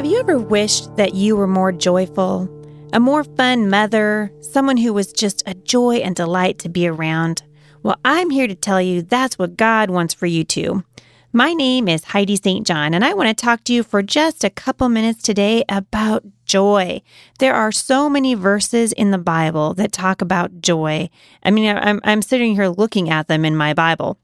Have you ever wished that you were more joyful, a more fun mother, someone who was just a joy and delight to be around? Well, I'm here to tell you that's what God wants for you too. My name is Heidi St. John, and I want to talk to you for just a couple minutes today about joy. There are so many verses in the Bible that talk about joy. I mean, I'm, I'm sitting here looking at them in my Bible.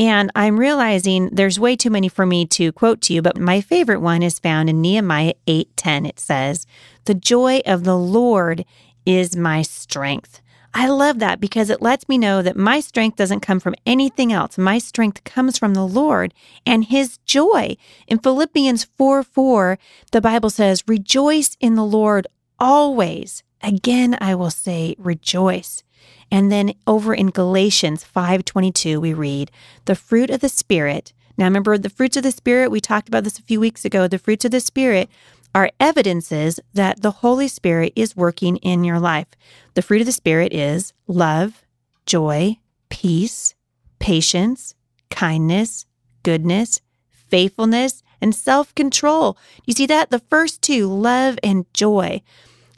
And I'm realizing there's way too many for me to quote to you, but my favorite one is found in Nehemiah 8:10. It says, "The joy of the Lord is my strength." I love that because it lets me know that my strength doesn't come from anything else. My strength comes from the Lord and his joy. In Philippians 4 4, the Bible says, Rejoice in the Lord always. Again, I will say, rejoice. And then over in Galatians 5:22 we read, "The fruit of the spirit." Now remember the fruits of the spirit, we talked about this a few weeks ago. The fruits of the spirit are evidences that the Holy Spirit is working in your life. The fruit of the spirit is love, joy, peace, patience, kindness, goodness, faithfulness, and self-control. You see that? The first two, love and joy.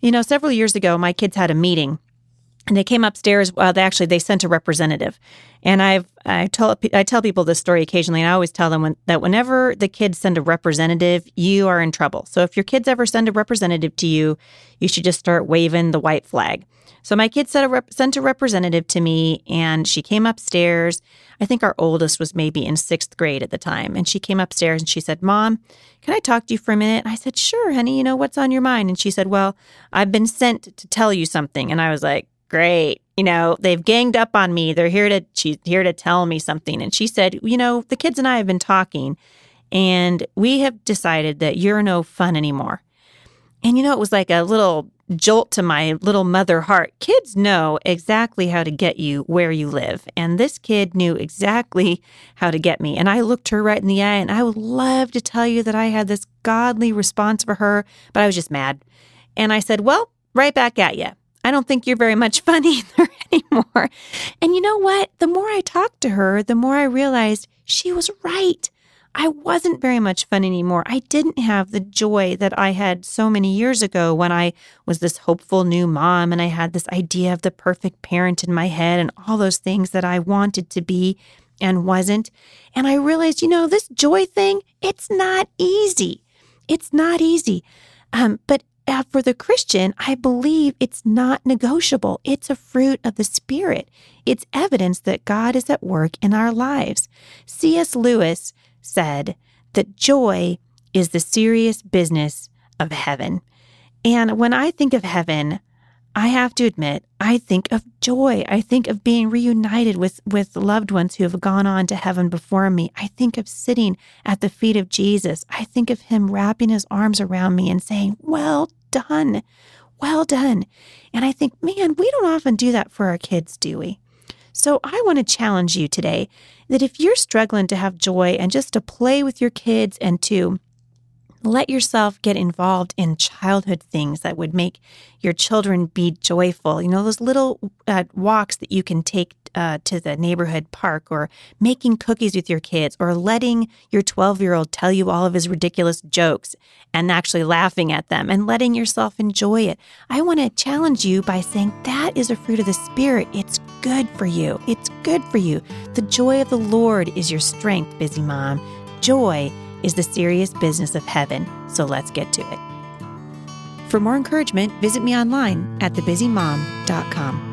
You know, several years ago my kids had a meeting and they came upstairs. Well, they actually they sent a representative, and I've I tell I tell people this story occasionally, and I always tell them when, that whenever the kids send a representative, you are in trouble. So if your kids ever send a representative to you, you should just start waving the white flag. So my kid sent a, rep, sent a representative to me, and she came upstairs. I think our oldest was maybe in sixth grade at the time, and she came upstairs and she said, "Mom, can I talk to you for a minute?" I said, "Sure, honey. You know what's on your mind?" And she said, "Well, I've been sent to tell you something," and I was like great. You know, they've ganged up on me. They're here to she's here to tell me something. And she said, you know, the kids and I have been talking and we have decided that you're no fun anymore. And you know, it was like a little jolt to my little mother heart. Kids know exactly how to get you where you live. And this kid knew exactly how to get me. And I looked her right in the eye and I would love to tell you that I had this godly response for her, but I was just mad. And I said, well, right back at you. I don't think you're very much fun either anymore. And you know what? The more I talked to her, the more I realized she was right. I wasn't very much fun anymore. I didn't have the joy that I had so many years ago when I was this hopeful new mom and I had this idea of the perfect parent in my head and all those things that I wanted to be and wasn't. And I realized, you know, this joy thing, it's not easy. It's not easy. Um, but uh, for the Christian, I believe it's not negotiable. It's a fruit of the Spirit. It's evidence that God is at work in our lives. C.S. Lewis said that joy is the serious business of heaven. And when I think of heaven, I have to admit, I think of joy. I think of being reunited with, with loved ones who have gone on to heaven before me. I think of sitting at the feet of Jesus. I think of him wrapping his arms around me and saying, Well done. Well done. And I think, man, we don't often do that for our kids, do we? So I want to challenge you today that if you're struggling to have joy and just to play with your kids and to let yourself get involved in childhood things that would make your children be joyful. You know, those little uh, walks that you can take uh, to the neighborhood park, or making cookies with your kids, or letting your 12 year old tell you all of his ridiculous jokes and actually laughing at them and letting yourself enjoy it. I want to challenge you by saying that is a fruit of the Spirit. It's good for you. It's good for you. The joy of the Lord is your strength, busy mom. Joy is the serious business of heaven, so let's get to it. For more encouragement, visit me online at thebusymom.com.